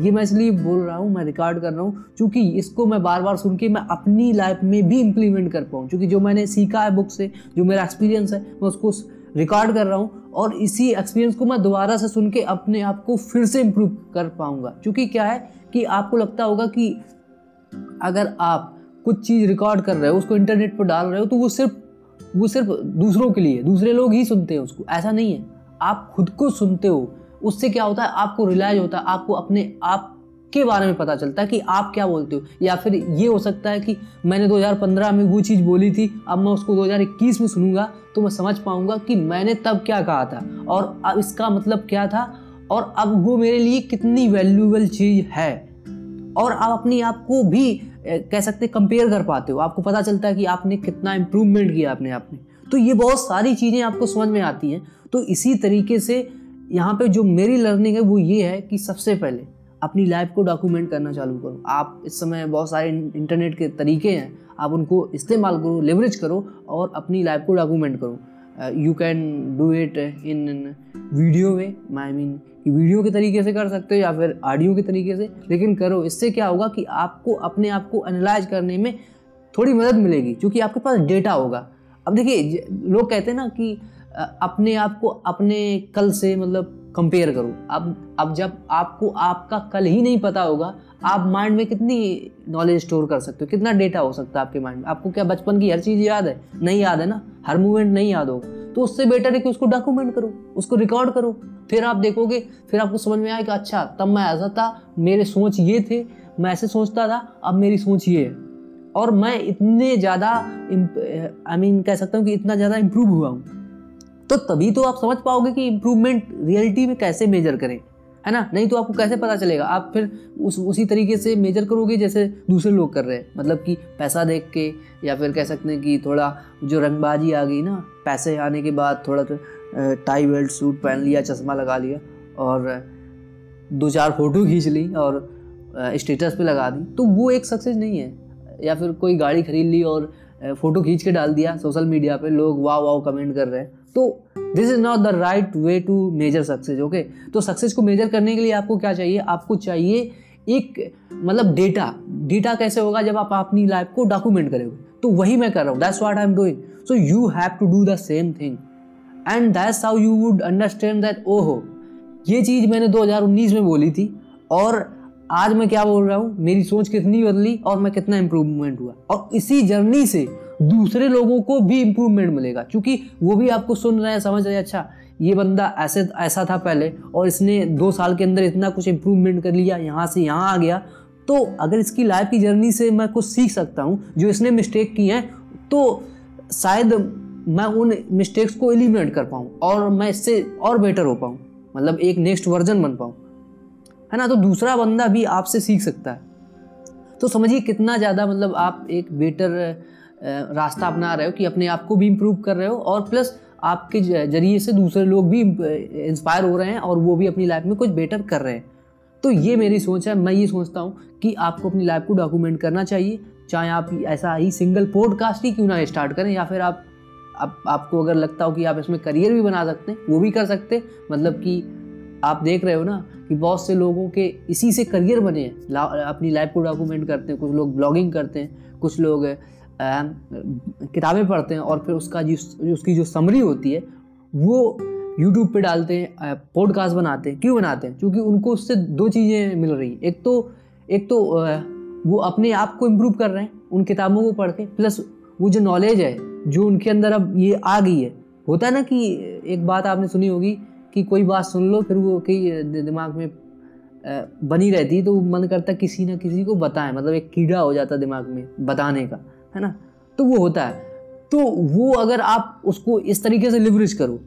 ये मैं इसलिए बोल रहा हूँ, मैं रिकॉर्ड कर रहा हूँ, क्योंकि इसको मैं बार बार सुन के मैं अपनी लाइफ में भी इम्प्लीमेंट कर पाऊँ। क्योंकि जो मैंने सीखा है बुक से, जो मेरा एक्सपीरियंस है, मैं उसको रिकॉर्ड कर रहा हूँ और इसी एक्सपीरियंस को मैं दोबारा से सुन के अपने आप को फिर से इम्प्रूव कर पाऊँगा। क्योंकि क्या है कि आपको लगता होगा कि अगर आप कुछ चीज़ रिकॉर्ड कर रहे हो, उसको इंटरनेट पर डाल रहे हो तो वो सिर्फ़ वो सिर्फ़ दूसरों के लिए, दूसरे लोग ही सुनते हैं उसको। ऐसा नहीं है। आप खुद को सुनते हो उससे क्या होता है? आपको रिलाइज होता है, आपको अपने आप के बारे में पता चलता है कि आप क्या बोलते हो। या फिर ये हो सकता है कि मैंने 2015 में वो चीज़ बोली थी, अब मैं उसको 2021 में सुनूँगा तो मैं समझ पाऊँगा कि मैंने तब क्या कहा था। और अब इसका मतलब क्या था? और अब वो मेरे लिए कितनी वैल्यूएबल चीज़ है? और आप अपने आप को भी कह सकते कंपेयर कर पाते हो। आपको पता चलता है कि आपने कितना इम्प्रूवमेंट किया अपने आप में। तो ये बहुत सारी चीज़ें आपको समझ में आती हैं। तो इसी तरीके से यहाँ पे जो मेरी लर्निंग है, वो ये है कि सबसे पहले अपनी लाइफ को डॉक्यूमेंट करना चालू करो। आप इस समय बहुत सारे इंटरनेट के तरीके हैं, आप उनको इस्तेमाल करो लेवरेज करो और अपनी लाइफ को डॉक्यूमेंट करो। You can do it in video way I mean video के तरीके से कर सकते हो या फिर ऑडियो के तरीके से, लेकिन करो। इससे क्या होगा कि आपको अपने आप को एनालाइज करने में थोड़ी मदद मिलेगी, क्योंकि आपके पास डेटा होगा। अब देखिए लोग कहते हैं ना कि अपने आप को अपने कल से मतलब कंपेयर करो। अब अब जब आपको, आपका कल ही नहीं पता होगा, आप माइंड में कितनी नॉलेज स्टोर कर सकते हो, कितना डेटा हो सकता है आपके माइंड में? आपको क्या बचपन की हर चीज़ याद है? नहीं याद है ना? हर मूवमेंट नहीं याद होगा। तो उससे बेटर है कि उसको डॉक्यूमेंट करो, उसको रिकॉर्ड करो। फिर आप देखोगे, फिर आपको समझ में आएगा अच्छा तब मैं ऐसा था, मेरे सोच ये थे, मैं ऐसे सोचता था, अब मेरी सोच ये है। और मैं इतने ज़्यादा आई मीन कह सकता हूँ कि इतना ज़्यादा इम्प्रूव हुआ हूँ। तो तभी तो आप समझ पाओगे कि इम्प्रूवमेंट रियलिटी में कैसे मेजर करें, है ना? नहीं तो आपको कैसे पता चलेगा? आप फिर उस, उसी तरीके से मेजर करोगे जैसे दूसरे लोग कर रहे हैं। मतलब कि पैसा देख के या फिर कह सकते हैं कि थोड़ा जो रंगबाजी आ गई ना, पैसे आने के बाद थोड़ा टाई बेल्ट सूट पहन लिया, चश्मा लगा लिया और दो चार फ़ोटो खींच ली और स्टेटस पे लगा दी। तो वो एक सक्सेस नहीं है। या फिर कोई गाड़ी खरीद ली और फ़ोटो खींच के डाल दिया सोशल मीडिया पे, लोग वाह वाह कमेंट कर रहे हैं। तो this is not the right way to measure success okay तो सक्सेस को मेजर करने के लिए आपको क्या चाहिए? आपको चाहिए एक मतलब डेटा डेटा कैसे होगा जब आप अपनी लाइफ को डॉक्यूमेंट करोगे? तो वही मैं कर रहा हूँ। That's what I am doing so you have to do the same thing and that's how you would understand that ओहो, ये चीज़ मैंने 2019 में बोली थी और आज मैं क्या बोल रहा हूँ? मेरी सोच कितनी बदली और मैं कितना इम्प्रूवमेंट हुआ? और इसी जर्नी से दूसरे लोगों को भी इम्प्रूवमेंट मिलेगा। क्योंकि वो भी आपको सुन रहे हैं, समझ रहे हैं अच्छा ये बंदा ऐसे, ऐसा था पहले और इसने दो साल के अंदर इतना कुछ इम्प्रूवमेंट कर लिया, यहाँ से यहाँ आ गया। तो अगर इसकी लाइफ की जर्नी से मैं कुछ सीख सकता हूँ, जो इसने मिस्टेक की हैं तो शायद मैं उन मिस्टेक्स को एलिमिनेट कर पाऊँ और मैं इससे और बेटर हो पाऊँ मतलब एक नेक्स्ट वर्जन बन पाऊँ। है ना? तो दूसरा बंदा भी आपसे सीख सकता है। तो समझिए कितना ज़्यादा मतलब आप एक बेटर रास्ता अपना रहे हो कि अपने आप को भी इम्प्रूव कर रहे हो और प्लस आपके ज़रिए से दूसरे लोग भी इंस्पायर हो रहे हैं और वो भी अपनी लाइफ में कुछ बेटर कर रहे हैं। तो ये मेरी सोच है, मैं ये सोचता हूँ कि आपको अपनी लाइफ को डॉक्यूमेंट करना चाहिए। चाहे आप ऐसा ही सिंगल पॉडकास्ट ही क्यों ना स्टार्ट करें या फिर आप आप, आपको अगर लगता हो कि आप इसमें करियर भी बना सकते हैं, वो भी कर सकते हैं। मतलब कि आप देख रहे हो ना कि बहुत से लोगों के इसी से करियर बने हैं। अपनी लाइफ को डॉक्यूमेंट करते हैं, कुछ लोग ब्लॉगिंग करते हैं, कुछ लोग किताबें पढ़ते हैं और फिर उसका जिस, उसकी जो समरी होती है, वो यूट्यूब पे डालते हैं पॉडकास्ट बनाते हैं। क्यों बनाते हैं? क्योंकि उनको उससे दो चीज़ें मिल रही हैं। एक तो एक तो वो अपने आप को इम्प्रूव कर रहे हैं, उन किताबों को पढ़ के प्लस वो जो नॉलेज है, जो उनके अंदर अब ये आ गई है। होता है ना कि एक बात आपने सुनी होगी कि कोई बात सुन लो, फिर वो कई दिमाग में बनी रहती है तो मन करता किसी ना किसी को बताएँ। मतलब एक कीड़ा हो जाता दिमाग में बताने का। है ना? तो वो होता है। तो वो अगर आप उसको इस तरीके से लिवरेज करो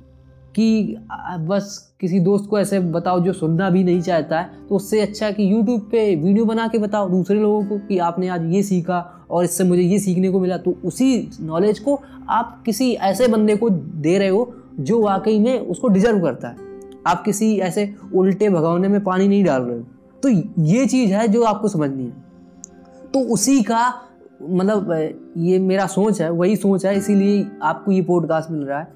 कि बस किसी दोस्त को ऐसे बताओ जो सुनना भी नहीं चाहता है तो उससे अच्छा है कि यूट्यूब पे वीडियो बना के बताओ दूसरे लोगों को कि आपने आज ये सीखा और इससे मुझे ये सीखने को मिला। तो उसी नॉलेज को आप किसी ऐसे बंदे को दे रहे हो जो वाकई में उसको डिजर्व करता है। आप किसी ऐसे उल्टे भगवाने में पानी नहीं डाल रहे हो। तो ये चीज़ है जो आपको समझनी है। तो उसी का मतलब ये मेरा सोच है, वही सोच है, इसीलिए आपको ये पॉडकास्ट मिल रहा है।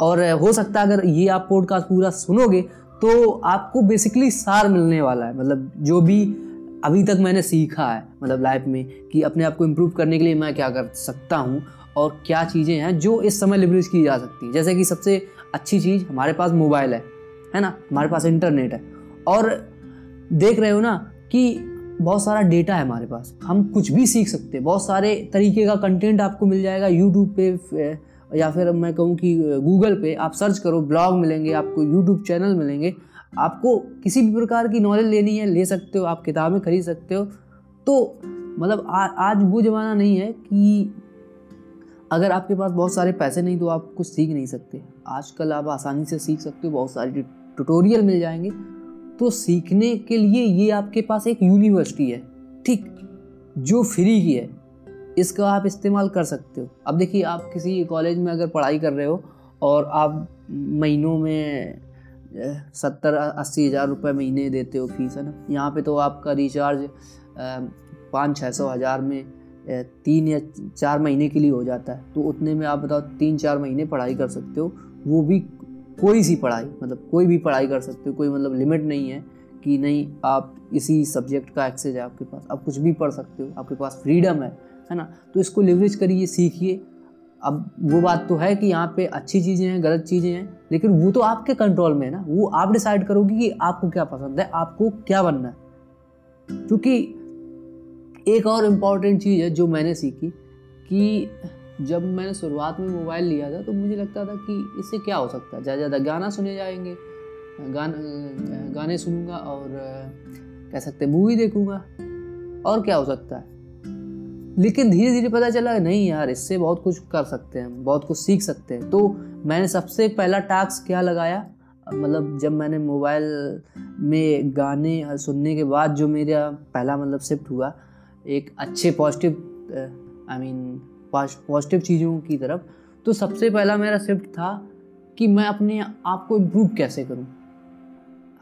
और हो सकता है अगर ये आप पॉडकास्ट पूरा सुनोगे तो आपको बेसिकली सार मिलने वाला है। मतलब जो भी अभी तक मैंने सीखा है मतलब लाइफ में, कि अपने आप को इम्प्रूव करने के लिए मैं क्या कर सकता हूँ, और क्या चीज़ें हैं जो इस समय लिवरेज की जा सकती हैं। जैसे कि सबसे अच्छी चीज़ हमारे पास मोबाइल है है ना? हमारे पास इंटरनेट है। और देख रहे हो ना कि बहुत सारा डेटा है हमारे पास। हम कुछ भी सीख सकते हैं। बहुत सारे तरीके का कंटेंट आपको मिल जाएगा। यूट्यूब पे या फिर मैं कहूँ कि गूगल पे आप सर्च करो ब्लॉग मिलेंगे आपको यूट्यूब चैनल मिलेंगे। आपको किसी भी प्रकार की नॉलेज लेनी है ले सकते हो आप किताबें खरीद सकते हो। तो मतलब आ, आज वो ज़माना नहीं है कि अगर आपके पास बहुत सारे पैसे नहीं तो आप कुछ सीख नहीं सकते। आजकल आप आसानी से सीख सकते हो बहुत सारे ट्यूटोरियल मिल जाएँगे। तो सीखने के लिए ये आपके पास एक यूनिवर्सिटी है, ठीक? जो फ्री की है, इसका आप इस्तेमाल कर सकते हो। अब देखिए, आप किसी कॉलेज में अगर पढ़ाई कर रहे हो और आप महीनों में सत्तर अस्सी हज़ार रुपये महीने देते हो फ़ीस है ना? यहाँ पे तो आपका रिचार्ज पाँच छः सौ, हज़ार में तीन या चार महीने के लिए हो जाता है। तो उतने में आप बताओ, तीन चार महीने पढ़ाई कर सकते हो। वो भी कोई सी पढ़ाई मतलब कोई भी पढ़ाई कर सकते हो, कोई मतलब लिमिट नहीं है कि नहीं, आप इसी सब्जेक्ट का एक्सेस है आपके पास। आप कुछ भी पढ़ सकते हो, आपके पास फ्रीडम है है ना? तो इसको लिवरेज करिए, सीखिए। अब वो बात तो है कि यहाँ पे अच्छी चीज़ें हैं, गलत चीज़ें हैं, लेकिन वो तो आपके कंट्रोल में है ना। वो आप डिसाइड करोगे कि आपको क्या पसंद है, आपको क्या बनना है। क्योंकि एक और इंपॉर्टेंट चीज़ है जो मैंने सीखी कि जब मैंने शुरुआत में मोबाइल लिया था तो मुझे लगता था कि इससे क्या हो सकता है? ज़्यादा ज़्यादा गाना सुने जाएँगे। गान, गाने सुनूँगा और, कह सकते मूवी देखूँगा। और क्या हो सकता है? लेकिन धीरे धीरे पता चला, नहीं यार, इससे बहुत कुछ कर सकते हैं, बहुत कुछ सीख सकते हैं। तो मैंने सबसे पहला टास्क क्या लगाया? मतलब जब मैंने मोबाइल में गाने सुनने के बाद जो मेरा पहला मतलब शिफ्ट हुआ, एक अच्छे पॉजिटिव आई मीन पॉजिटिव चीज़ों की तरफ़ तो सबसे पहला मेरा शिफ्ट था कि मैं अपने आप को इम्प्रूव कैसे करूँ?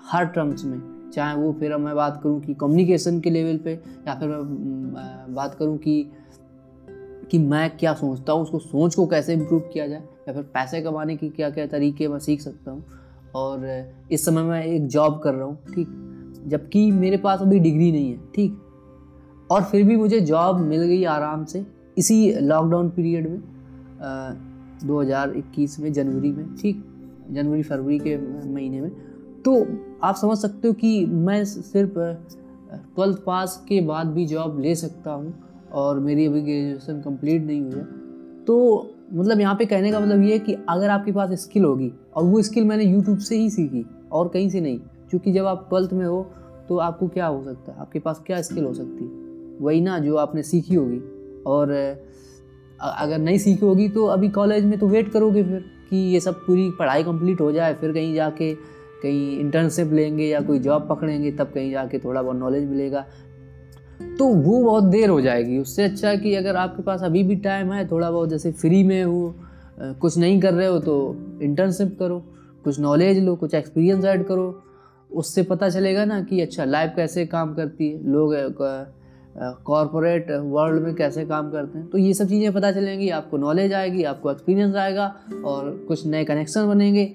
हर टर्म्स में, चाहे वो फिर मैं बात करूँ कि कम्युनिकेशन के लेवल पे, या फिर मैं बात करूँ कि कि मैं क्या सोचता हूँ, उसको सोच को कैसे इम्प्रूव किया जाए, या फिर पैसे कमाने की क्या क्या तरीके मैं सीख सकता हूँ। और इस समय मैं एक जॉब कर रहा हूँ, ठीक? जबकि मेरे पास अभी डिग्री नहीं है, ठीक? और फिर भी मुझे जॉब मिल गई आराम से इसी लॉकडाउन पीरियड में हज़ार इक्कीस में, जनवरी में, ठीक, जनवरी, फरवरी के महीने में तो आप समझ सकते हो कि मैं सिर्फ़ ट्वेल्थ पास के बाद भी जॉब ले सकता हूँ और मेरी अभी ग्रेजुएशन कंप्लीट नहीं हुई है। तो मतलब यहाँ पे कहने का मतलब ये है कि अगर आपके पास स्किल होगी और वो स्किल मैंने यूट्यूब से ही सीखी और कहीं से नहीं, क्योंकि जब आप ट्वेल्थ में हो तो आपको क्या हो सकता है? आपके पास क्या स्किल हो सकती है? वही ना जो आपने सीखी होगी। और अगर नहीं सीखी होगी तो अभी कॉलेज में तो वेट करोगे फिर कि ये सब पूरी पढ़ाई कंप्लीट हो जाए, फिर कहीं जाके कहीं इंटर्नशिप लेंगे या कोई जॉब पकड़ेंगे, तब कहीं जाके थोड़ा बहुत नॉलेज मिलेगा। तो वो बहुत देर हो जाएगी। उससे अच्छा कि अगर आपके पास अभी भी टाइम है, थोड़ा बहुत जैसे फ्री में हो कुछ नहीं कर रहे हो तो इंटर्नशिप करो, कुछ नॉलेज लो, कुछ एक्सपीरियंस ऐड करो। उससे पता चलेगा ना कि अच्छा लाइफ कैसे काम करती है। लोग कॉरपोरेट वर्ल्ड में कैसे काम करते हैं? तो ये सब चीज़ें पता चलेंगी, आपको नॉलेज आएगी, आपको एक्सपीरियंस आएगा और कुछ नए कनेक्शन बनेंगे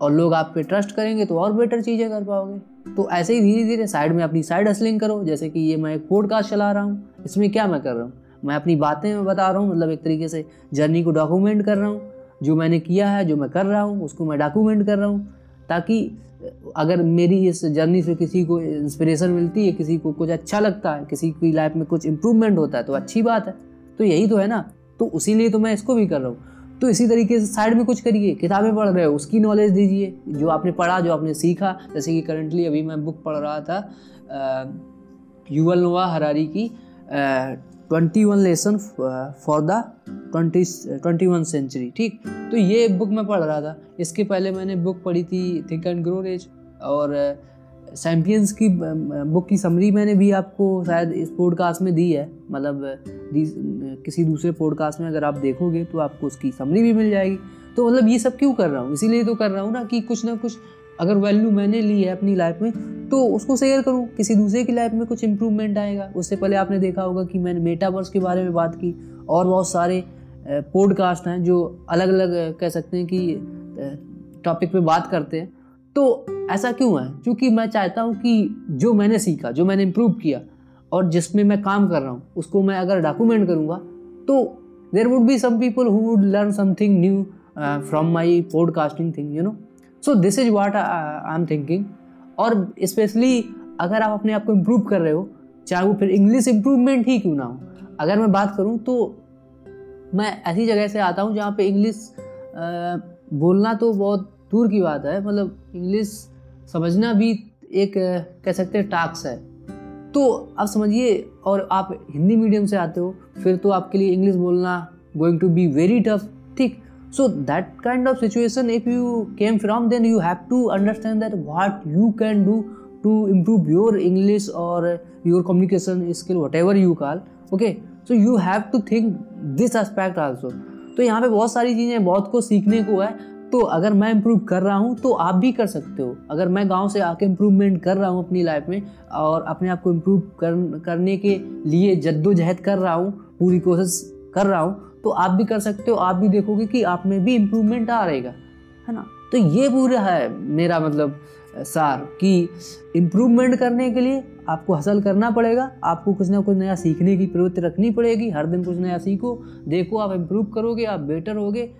और लोग आप पे ट्रस्ट करेंगे तो और बेटर चीज़ें कर पाओगे। तो ऐसे ही धीरे धीरे साइड में अपनी साइड हसलिंग करो, जैसे कि ये मैं एक पॉडकास्ट चला रहा हूँ, इसमें क्या मैं कर रहा हूँ? मैं अपनी बातें बता रहा हूँ मतलब एक तरीके से जर्नी को डॉक्यूमेंट कर रहा हूँ, जो मैंने किया है, जो मैं कर रहा हूँ, उसको मैं डॉक्यूमेंट कर रहा हूँ। ताकि अगर मेरी इस जर्नी से किसी को इंस्पिरेशन मिलती है, किसी को कुछ अच्छा लगता है, किसी की लाइफ में कुछ इम्प्रूवमेंट होता है तो अच्छी बात है। तो यही तो है ना। तो उसी लिए तो मैं इसको भी कर रहा हूँ। तो इसी तरीके से साइड में कुछ करिए, किताबें पढ़ रहे हो, उसकी नॉलेज दीजिए, जो आपने पढ़ा, जो आपने सीखा। जैसे कि करंटली अभी मैं बुक पढ़ रहा था यूवल नोवा हरारी की twenty one lessons for the twenty twenty one century ठीक? तो ये एक बुक मैं पढ़ रहा था। इसके पहले मैंने बुक पढ़ी थी थिंक एंड ग्रो रेज और सैम्पियंस की बुक की समरी मैंने भी आपको शायद इस पॉडकास्ट में दी है। मतलब किसी दूसरे पॉडकास्ट में अगर आप देखोगे तो आपको उसकी समरी भी मिल जाएगी। तो मतलब ये सब क्यों कर रहा हूँ? इसीलिए तो कर रहा हूँ ना कि कुछ ना कुछ अगर वैल्यू मैंने ली है अपनी लाइफ में तो उसको शेयर करूँ। किसी दूसरे की लाइफ में कुछ इंप्रूवमेंट आएगा। उससे पहले आपने देखा होगा कि मैंने मेटावर्स के बारे में बात की और बहुत सारे पॉडकास्ट हैं जो अलग अलग कह सकते हैं कि टॉपिक पे बात करते हैं। तो ऐसा क्यों है? क्योंकि मैं चाहता हूँ कि जो मैंने सीखा, जो मैंने इम्प्रूव किया और जिसमें मैं काम कर रहा हूँ, उसको मैं अगर डॉक्यूमेंट करूँगा तो there would be some people who would learn something new from my podcasting thing you know so this is what I am thinking और स्पेशली अगर आप अपने आप को इम्प्रूव कर रहे हो, चाहे वो फिर इंग्लिश इम्प्रूवमेंट ही क्यों ना हो। अगर मैं बात करूँ तो मैं ऐसी जगह से आता हूँ जहाँ पे इंग्लिश बोलना तो बहुत दूर की बात है मतलब इंग्लिश समझना भी एक कह सकते हैं टास्क है। तो आप समझिए, और आप हिंदी मीडियम से आते हो, फिर तो आपके लिए इंग्लिश बोलना going to be very tough ठीक? So that kind of situation if you came from then you have to understand that what you can do to improve your english or your communication skill whatever you call okay so you have to think this aspect also तो यहाँ पे बहुत सारी चीज़ें बहुत कुछ सीखने को है तो अगर मैं इम्प्रूव कर रहा हूँ तो आप भी कर सकते हो अगर मैं गाँव से आके इम्प्रूवमेंट कर रहा हूँ अपनी लाइफ में और अपने आप को इम्प्रूव कर, करने के लिए जद्दोजहद कर रहा हूँ पूरी कोशिश कर रहा हूँ तो आप भी कर सकते हो, आप भी देखोगे कि आप में भी इम्प्रूवमेंट आ रहेगा, है ना? तो ये पूरा है मेरा मतलब सार कि इम्प्रूवमेंट करने के लिए आपको हासिल करना पड़ेगा, आपको कुछ ना कुछ नया सीखने की प्रवृत्ति रखनी पड़ेगी, हर दिन कुछ नया सीखो, देखो आप इम्प्रूव करोगे, आप बेटर होगे